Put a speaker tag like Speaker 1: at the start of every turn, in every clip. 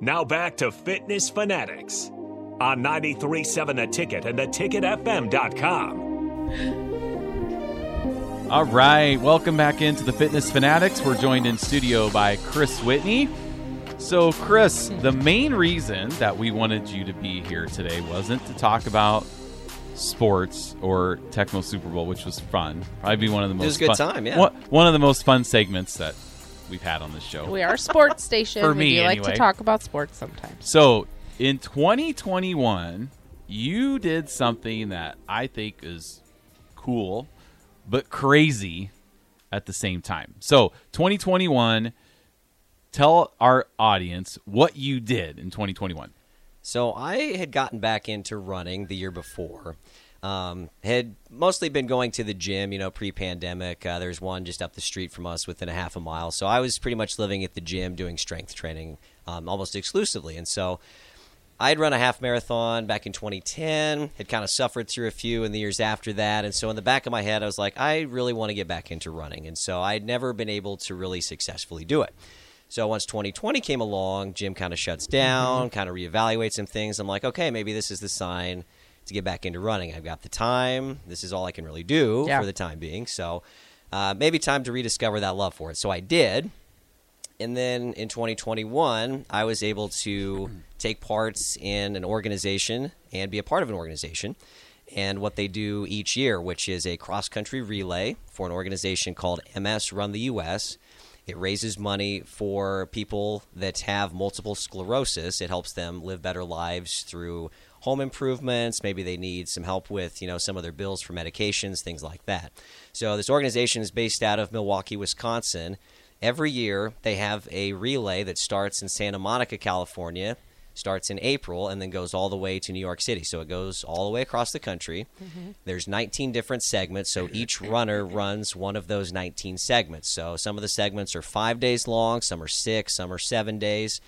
Speaker 1: Now back to Fitness Fanatics on 93.7 The Ticket and theticketfm.com.
Speaker 2: All right, welcome back into the Fitness Fanatics. We're joined in studio by Chris Whitney. So, Chris, the main reason that we wanted you to be here today wasn't to talk about sports or Tecmo Super Bowl, which was fun. Probably be one of the most
Speaker 3: was a good
Speaker 2: fun,
Speaker 3: time, yeah.
Speaker 2: One, one of the most fun segments that we've had on this show.
Speaker 4: We are a sports station.
Speaker 2: For
Speaker 4: we
Speaker 2: me,
Speaker 4: do like to talk about sports sometimes.
Speaker 2: So, in 2021, you did something that I think is cool, but crazy at the same time. So, 2021, tell our audience what you did in 2021.
Speaker 3: So I had gotten back into running the year before. Um, had mostly been going to the gym, you know, pre-pandemic. Uh, there's one just up the street from us, within a half a mile. So I was pretty much living at the gym, doing strength training um, almost exclusively. And so I had run a half marathon back in 2010. Had kind of suffered through a few in the years after that. And so in the back of my head, I was like, I really want to get back into running. And so I had never been able to really successfully do it. So once 2020 came along, gym kind of shuts down, kind of reevaluates some things. I'm like, okay, maybe this is the sign to get back into running. I've got the time. This is all I can really do
Speaker 4: Yeah.
Speaker 3: for the time being. So uh, maybe time to rediscover that love for it. So I did. And then in 2021, I was able to take parts in an organization and be a part of an organization and what they do each year, which is a cross country relay for an organization called MS Run the US. It raises money for people that have multiple sclerosis. It helps them live better lives through home improvements. Maybe they need some help with, you know, some of their bills for medications, things like that. So this organization is based out of Milwaukee, Wisconsin. Every year they have a relay that starts in Santa Monica, California, starts in April and then goes all the way to New York City. So it goes all the way across the country. Mm-hmm. There's 19 different segments, so each runner runs one of those 19 segments. So some of the segments are 5 days long, some are 6, some are 7 days.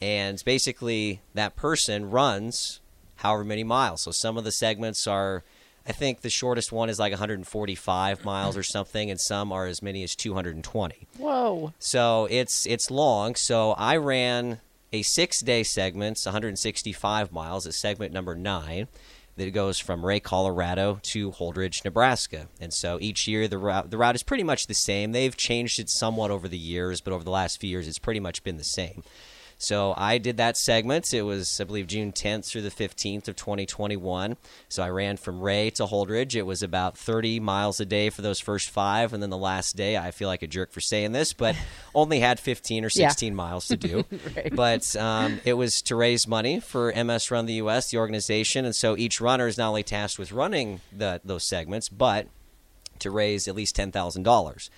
Speaker 3: And basically that person runs however many miles. So some of the segments are I think the shortest one is like 145 miles or something and some are as many as 220.
Speaker 4: Whoa.
Speaker 3: So it's it's long. So I ran a six day segment, 165 miles, is segment number nine. That goes from Wray, Colorado to Holdrege, Nebraska. And so each year the route the route is pretty much the same. They've changed it somewhat over the years, but over the last few years it's pretty much been the same. So I did that segment. It was, I believe, June 10th through the 15th of 2021. So I ran from Wray to Holdrege. It was about 30 miles a day for those first five, and then the last day, I feel like a jerk for saying this, but only had 15 or
Speaker 4: Yeah.
Speaker 3: 16 miles to do.
Speaker 4: Right.
Speaker 3: But um, it was to raise money for MS Run the US, the organization, and so each runner is not only tasked with running the, those segments, but to raise at least ten thousand dollars.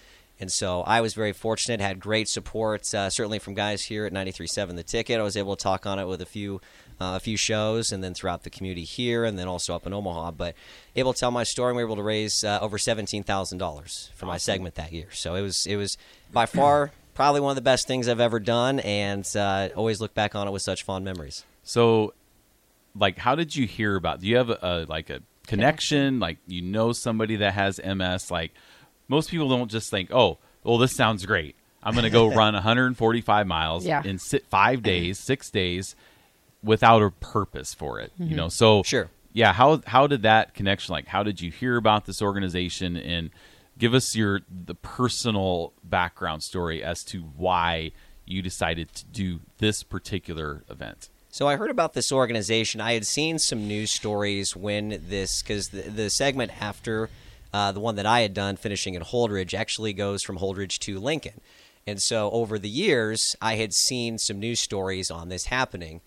Speaker 3: And so I was very fortunate, had great support, uh, certainly from guys here at 93.7 The Ticket. I was able to talk on it with a few, uh, a few shows, and then throughout the community here, and then also up in Omaha. But able to tell my story, and we were able to raise uh, over seventeen thousand dollars for my segment that year. So it was, it was by far probably one of the best things I've ever done, and uh, always look back on it with such fond memories.
Speaker 2: So, like, how did you hear about? Do you have a, a like a connection? Like, you know somebody that has MS? Like, most people don't just think, "Oh, well, this sounds great. I'm going to go run 145 miles
Speaker 4: Yeah.
Speaker 2: in si- five mm-hmm. days, six days, without a purpose for it." You know, mm-hmm. so
Speaker 3: Sure.
Speaker 2: yeah. How how did that connection? Like, how did you hear about this organization? And give us your the personal background story as to why you decided to do this particular event.
Speaker 3: So I heard about this organization. I had seen some news stories when this, because the, the segment after uh, the one that I had done, finishing at Holdrege, actually goes from Holdrege to Lincoln. And so over the years, I had seen some news stories on this happening.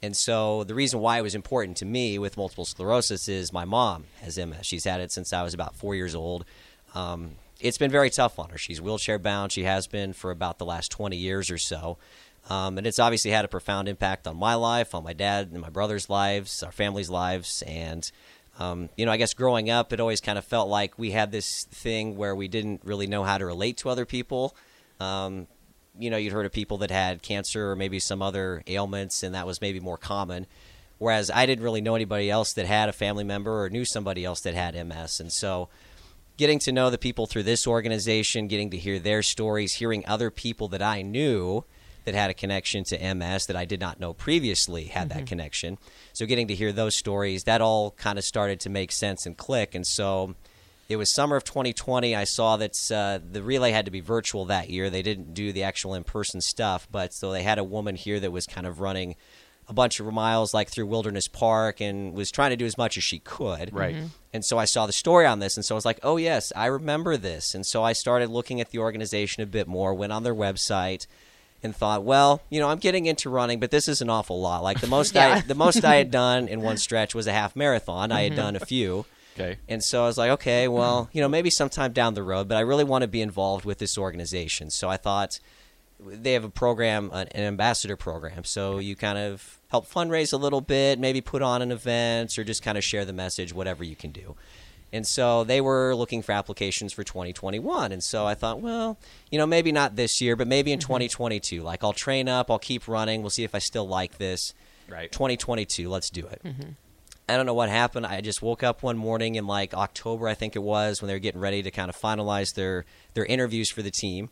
Speaker 3: And so the reason why it was important to me with multiple sclerosis is my mom has MS. She's had it since I was about four years old. Um, it's been very tough on her. She's wheelchair bound. She has been for about the last 20 years or so. Um, and it's obviously had a profound impact on my life, on my dad and my brother's lives, our family's lives. And, um, you know, I guess growing up, it always kind of felt like we had this thing where we didn't really know how to relate to other people. Um, you know, you'd heard of people that had cancer or maybe some other ailments, and that was maybe more common. Whereas I didn't really know anybody else that had a family member or knew somebody else that had MS. And so, getting to know the people through this organization, getting to hear their stories, hearing other people that I knew that had a connection to MS that I did not know previously had that connection. So getting to hear those stories, that all kind of started to make sense and click. And so it was summer of 2020. I saw that uh, the relay had to be virtual that year. They didn't do the actual in-person stuff, but so they had a woman here that was kind of running a bunch of miles like through Wilderness Park and was trying to do as much as she could.
Speaker 2: Right.
Speaker 3: And so I saw the story on this, and so I was like, oh, yes, I remember this. And so I started looking at the organization a bit more, went on their website, and thought, well, you know, I'm getting into running, but this is an awful lot. Like the most I the most I had done in one stretch was a half marathon. I had mm-hmm. done a few.
Speaker 2: Okay.
Speaker 3: And so I was like, okay, well, you know, maybe sometime down the road, but I really want to be involved with this organization. So I thought they have a program, an an ambassador program. So you kind of help fundraise a little bit, maybe put on an event or just kind of share the message, whatever you can do. And so they were looking for applications for 2021. And so I thought, well, you know, maybe not this year, but maybe in mm-hmm. 2022. Like I'll train up, I'll keep running, we'll see if I still like this.
Speaker 2: Right.
Speaker 3: 2022, let's do it. Mm-hmm. I don't know what happened. I just woke up one morning in like October, I think it was, when they were getting ready to kind of finalize their their interviews for the team.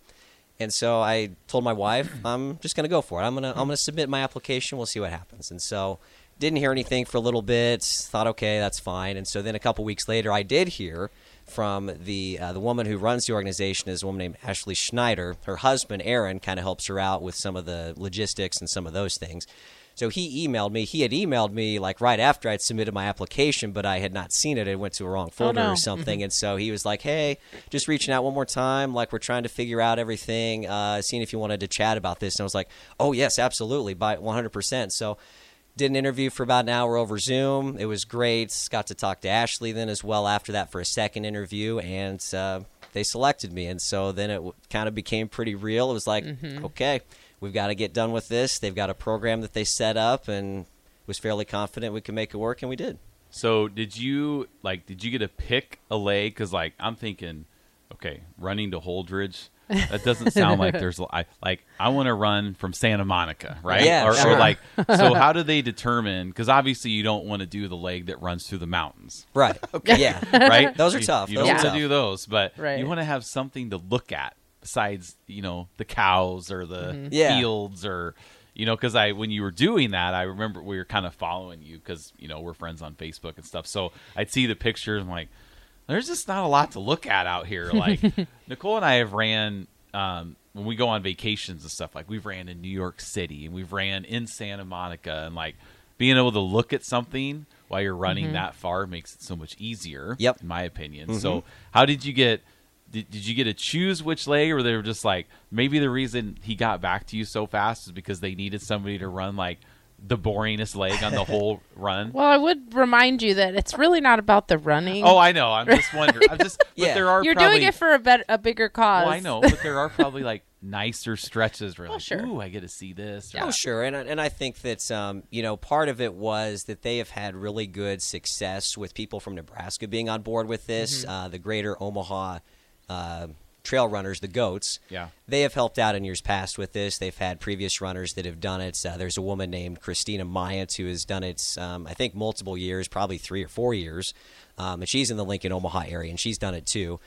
Speaker 3: And so I told my wife, I'm just going to go for it. I'm going to I'm going to submit my application. We'll see what happens. And so didn't hear anything for a little bit. Thought okay, that's fine. And so then a couple weeks later, I did hear from the uh, the woman who runs the organization is a woman named Ashley Schneider. Her husband Aaron kind of helps her out with some of the logistics and some of those things. So he emailed me. He had emailed me like right after I'd submitted my application, but I had not seen it. It went to a wrong folder
Speaker 4: no.
Speaker 3: or something. And so he was like, "Hey, just reaching out one more time. Like we're trying to figure out everything. Uh, seeing if you wanted to chat about this." And I was like, "Oh yes, absolutely, by 100%." So did an interview for about an hour over Zoom. It was great. Got to talk to Ashley then as well after that for a second interview, and uh, they selected me. And so then it w- kind of became pretty real. It was like, okay, we've got to get done with this. They've got a program that they set up, and was fairly confident we could make it work, and we did.
Speaker 2: So did you like? Did you get to pick a leg? Because like I'm thinking, okay, running to Holdrege. That doesn't sound like there's I like I want to run from Santa Monica, right?
Speaker 3: Yeah,
Speaker 2: or,
Speaker 3: sure.
Speaker 2: or like so. How do they determine? Because obviously you don't want to do the leg that runs through the mountains,
Speaker 3: Right. Okay. Yeah.
Speaker 2: right?
Speaker 3: Those are
Speaker 2: You-
Speaker 3: tough.
Speaker 2: You
Speaker 3: Those
Speaker 2: don't want to do those, but
Speaker 4: Right.
Speaker 2: you want to have something to look at besides you know the cows or the
Speaker 3: Mm-hmm. Yeah.
Speaker 2: fields or you know because I when you were doing that I remember we were kind of following you because you know we're friends on Facebook and stuff. So I'd see the pictures. I'm like, there's just not a lot to look at out here. Like Nicole and I have ran. Um, when we go on vacations and stuff, like we've ran in New York City and we've ran in Santa Monica, and like being able to look at something while you're running that far makes it so much easier.
Speaker 3: Yep.
Speaker 2: in my opinion. So, how did you get? Did, did you get to choose which leg, or they were just like maybe the reason he got back to you so fast is because they needed somebody to run like the boringest leg on the whole run?
Speaker 4: Well, I would remind you that it's really not about the running.
Speaker 2: Oh, I know. I'm just wondering. I'm just.
Speaker 3: Yeah.
Speaker 2: But there are
Speaker 4: You're
Speaker 2: probably,
Speaker 4: doing it for a bet a bigger cause.
Speaker 2: Well, I know, but there are probably like nicer stretches Really,
Speaker 4: Well,
Speaker 2: like,
Speaker 4: sure.
Speaker 2: ooh, I get to see this. or
Speaker 3: Oh, sure, and I- and I think that um, you know part of it was that they have had really good success with people from Nebraska being on board with this.
Speaker 2: Mm-hmm.
Speaker 3: Uh, the Greater Omaha uh, Trail Runners, the Goats,
Speaker 2: Yeah.
Speaker 3: they have helped out in years past with this. They've had previous runners that have done it. Uh, there's a woman named Christina Myatt who has done it, um, I think, multiple years, probably three or four years, um, and she's in the Lincoln Omaha area, and she's done it too.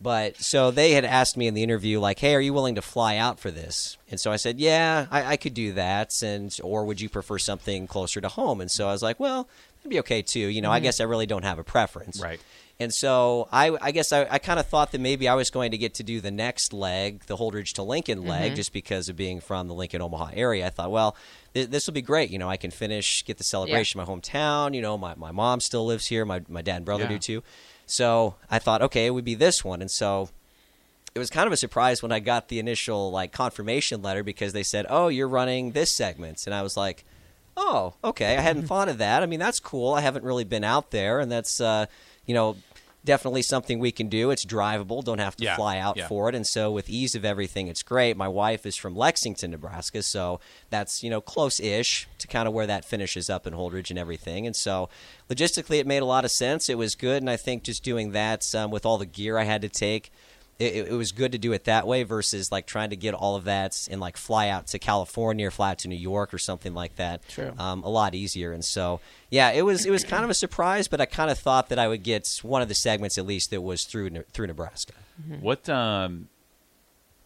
Speaker 3: But so they had asked me in the interview, like, "Hey, are you willing to fly out for this?" And so I said, "Yeah, I, I could do that." And or would you prefer something closer to home? And so I was like, "Well, that'd be okay too." You know, I guess I really don't have a preference.
Speaker 2: Right.
Speaker 3: And so I, I guess I, I kind of thought that maybe I was going to get to do the next leg, the Holdrege to Lincoln leg, just because of being from the Lincoln Omaha area. I thought, well, th- this will be great. You know, I can finish, get the celebration in my hometown. You know, my, my mom still lives here. My, my dad and brother
Speaker 2: Yeah.
Speaker 3: do too. So I thought, okay, it would be this one. And so it was kind of a surprise when I got the initial like confirmation letter because they said, "Oh, you're running this segment," and I was like, "Oh, okay. I hadn't thought of that. I mean, that's cool. I haven't really been out there, and that's uh, you know." Definitely something we can do. It's drivable. Don't have to
Speaker 2: Yeah,
Speaker 3: fly out
Speaker 2: yeah.
Speaker 3: for it. And so, with ease of everything, it's great. My wife is from Lexington, Nebraska, so that's you know close-ish to kind of where that finishes up in Holdrege and everything. And so, logistically, it made a lot of sense. It was good, and I think just doing that um, with all the gear I had to take, it, it was good to do it that way versus like trying to get all of that and like fly out to California or fly out to New York or something like that.
Speaker 4: True.
Speaker 3: Um, a lot easier. And so, yeah, it was it was kind of a surprise, but I kind of thought that I would get one of the segments at least that was through through Nebraska.
Speaker 2: What um,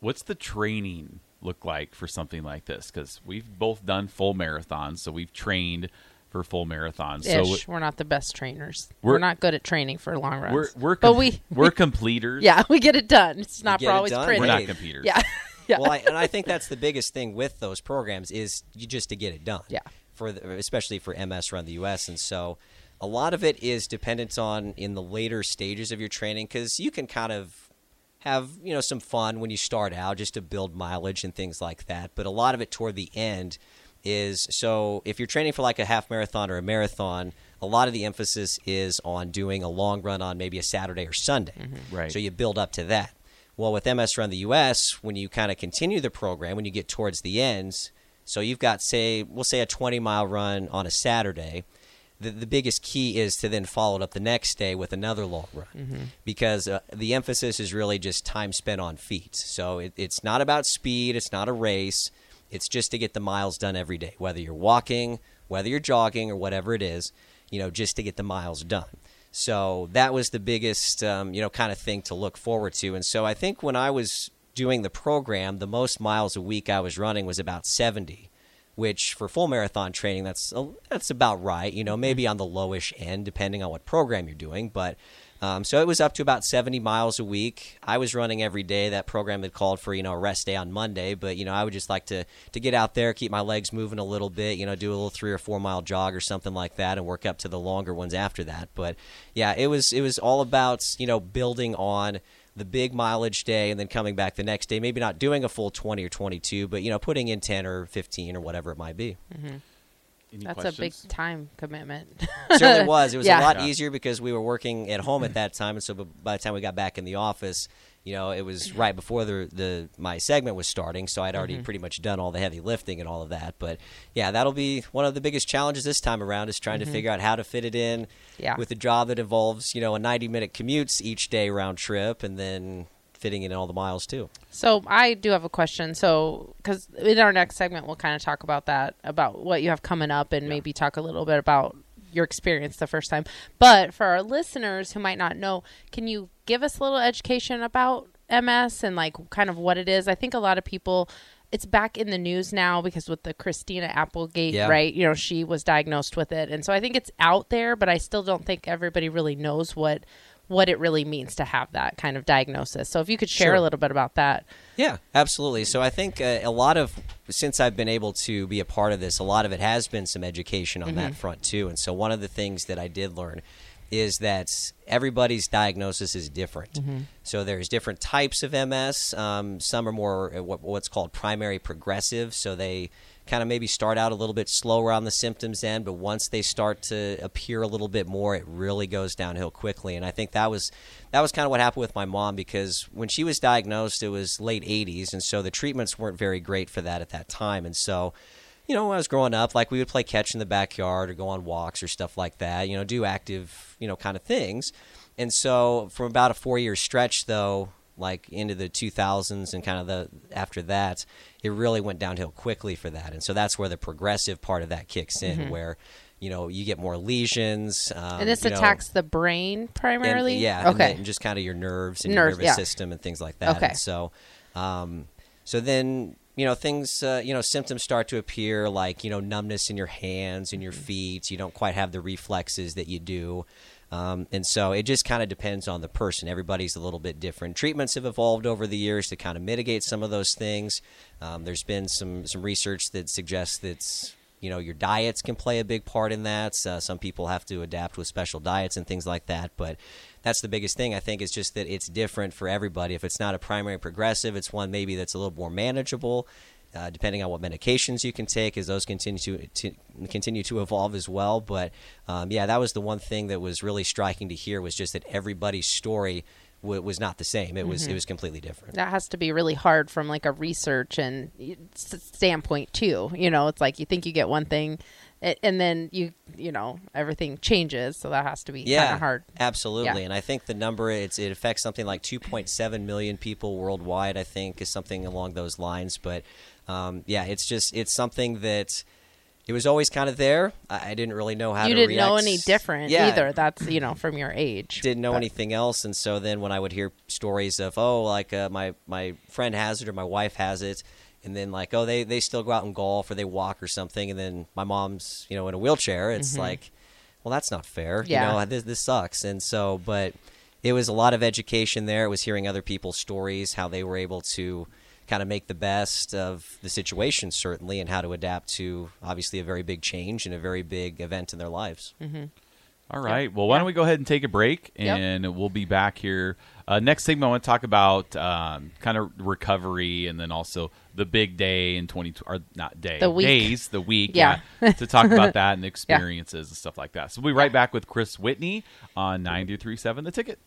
Speaker 2: what's the training look like for something like this? Because we've both done full marathons, so we've trained for full marathons. So
Speaker 4: we're not the best trainers.
Speaker 2: We're-
Speaker 4: We're, not good at training for long runs.
Speaker 2: we're we're
Speaker 4: but we
Speaker 2: we're completers.
Speaker 4: yeah we get it done. It's not
Speaker 3: get
Speaker 4: for always pretty.
Speaker 2: we're not
Speaker 3: Hey.
Speaker 2: computers.
Speaker 4: Yeah. yeah.
Speaker 3: well, I, and I think that's the biggest thing with those programs is you just to get it done.
Speaker 4: Yeah.
Speaker 3: For the, especially for MS around the U.S. and so a lot of it is dependent on in the later stages of your training because you can kind of have you know some fun when you start out just to build mileage and things like that. But a lot of it toward the end is so if you're training for like a half marathon or a marathon, a lot of the emphasis is on doing a long run on maybe a Saturday or Sunday.
Speaker 2: Right.
Speaker 3: So you build up to that. Well, with MS Run the US, when you kind of continue the program, when you get towards the ends, so you've got say we'll say a 20 mile run on a Saturday. The, the biggest key is to then follow it up the next day with another long run because uh, the emphasis is really just time spent on feet. So it, it's not about speed, it's not a race. It's just to get the miles done every day, whether you're walking, whether you're jogging, or whatever it is, you know, just to get the miles done. So that was the biggest, um, you know, kind of thing to look forward to. And so I think when I was doing the program, the most miles a week I was running was about 70, which for full marathon training, that's that's about right. You know, maybe on the lowish end, depending on what program you're doing. But um, so it was up to about 70 miles a week. I was running every day. That program had called for you know a rest day on Monday, but you know I would just like to to get out there, keep my legs moving a little bit. You know, do a little three or four mile jog or something like that, and work up to the longer ones after that. But yeah, it was it was all about you know building on the big mileage day and then coming back the next day. Maybe not doing a full 20 or 22, but you know putting in 10 or 15 or whatever it might be.
Speaker 2: Any
Speaker 4: That's
Speaker 2: questions?
Speaker 4: a big time commitment.
Speaker 3: certainly was. It was
Speaker 4: Yeah.
Speaker 3: a lot
Speaker 2: Yeah.
Speaker 3: easier because we were working at home at that time, and so by the time we got back in the office, you know, it was right before the the my segment was starting, so I'd already mm-hmm. pretty much done all the heavy lifting and all of that. But yeah, that'll be one of the biggest challenges this time around is trying to mm-hmm. figure out how to fit it in
Speaker 4: Yeah.
Speaker 3: with a job that involves you know a 90 minute commutes each day round trip, and then fitting in all the miles too.
Speaker 4: So I do have a question. So because in our next segment we'll kind of talk about that, about what you have coming up, and maybe talk a little bit about your experience the first time. But for our listeners who might not know, can you give us a little education about MS and like kind of what it is? I think a lot of people. It's back in the news now because with the Christina Applegate,
Speaker 3: Yeah.
Speaker 4: right? You know, she was diagnosed with it, and so I think it's out there, but I still don't think everybody really knows what what it really means to have that kind of diagnosis. So if you could share
Speaker 3: Sure.
Speaker 4: a little bit about that.
Speaker 3: Yeah, absolutely. So I think uh, a lot of since I've been able to be a part of this, a lot of it has been some education on that front too. And so one of the things that I did learn is that everybody's diagnosis is different. So there's different types of MS. Um, some are more uh, what, what's called primary progressive. So they kind of maybe start out a little bit slower on the symptoms end, but once they start to appear a little bit more, it really goes downhill quickly. And I think that was that was kind of what happened with my mom because when she was diagnosed, it was late 80s, and so the treatments weren't very great for that at that time. And so, you know, when I was growing up, like we would play catch in the backyard or go on walks or stuff like that. You know, do active, you know, kind of things. And so, from about a four-year stretch, though, like into the 2000s and kind of the after that, it really went downhill quickly for that. And so that's where the progressive part of that kicks in, where you know you get more lesions. Um,
Speaker 4: And this
Speaker 3: you know,
Speaker 4: attacks the brain
Speaker 3: and-
Speaker 4: primarily.
Speaker 3: yeah, and
Speaker 4: Okay.
Speaker 3: then just kind of your nerves and
Speaker 4: Nerves,
Speaker 3: your nervous
Speaker 4: yeah.
Speaker 3: system and things like that.
Speaker 4: Okay.
Speaker 3: And so, um, so then you know things, uh, you know, symptoms start to appear like you know numbness in your hands and your
Speaker 4: Mm-hmm.
Speaker 3: feet. You don't quite have the reflexes that you do. Um, and so it just kind of depends on the person. Everybody's a little bit different. Treatments have evolved over the years to kind of mitigate some of those things. Um, there's been some some research that suggests that you know your diets can play a big part in that. Uh, some people have to adapt with special diets and things like that. But that's the biggest thing I think is just that it's different for everybody. If it's not a primary progressive, it's one maybe that's a little more manageable. Uh, depending on what medications you can take, as those continue to, to continue to evolve as well. But um, yeah, that was the one thing that was really striking to hear was just that everybody's story w- was not the same. It was it was completely different.
Speaker 4: that has to be really hard from like a research and standpoint too. You know, it's like you think you get one thing, and then you you know everything changes. So that has to be
Speaker 3: yeah,
Speaker 4: kind of hard.
Speaker 3: Absolutely,
Speaker 4: Yeah.
Speaker 3: and I think the number it's it affects something like 2.7 million people worldwide. I think is something along those lines. But um, yeah, it's just it's something that it was always kind of there. I, I didn't really know how
Speaker 4: You
Speaker 3: to
Speaker 4: didn't know any different
Speaker 3: Yeah,
Speaker 4: either. That's you know from your age.
Speaker 3: didn't know
Speaker 4: But-
Speaker 3: anything else and so then when i would hear stories of oh like uh, my my friend has it or my wife has it and then like oh they they still go out and golf or they walk or something, and then my mom's you know in a wheelchair. It's like, well, that's not fair.
Speaker 4: Yeah.
Speaker 3: You know, this this sucks. And so, but it was a lot of education there. It was hearing other people's stories, how they were able to kind of make the best of the situation, certainly, and how to adapt to obviously a very big change and a very big event in their lives.
Speaker 2: All right. Well, why don't we go ahead and take a break,
Speaker 4: Yep.
Speaker 2: and we'll be back here. Uh, next segment, I want to talk about um, kind of recovery, and then also the big day in twenty or not day
Speaker 4: The week.
Speaker 2: days, the week,
Speaker 4: Yeah.
Speaker 2: to talk about that and experiences and stuff like that. So we'll be right back with Chris Whitney on ninety three seven The Ticket.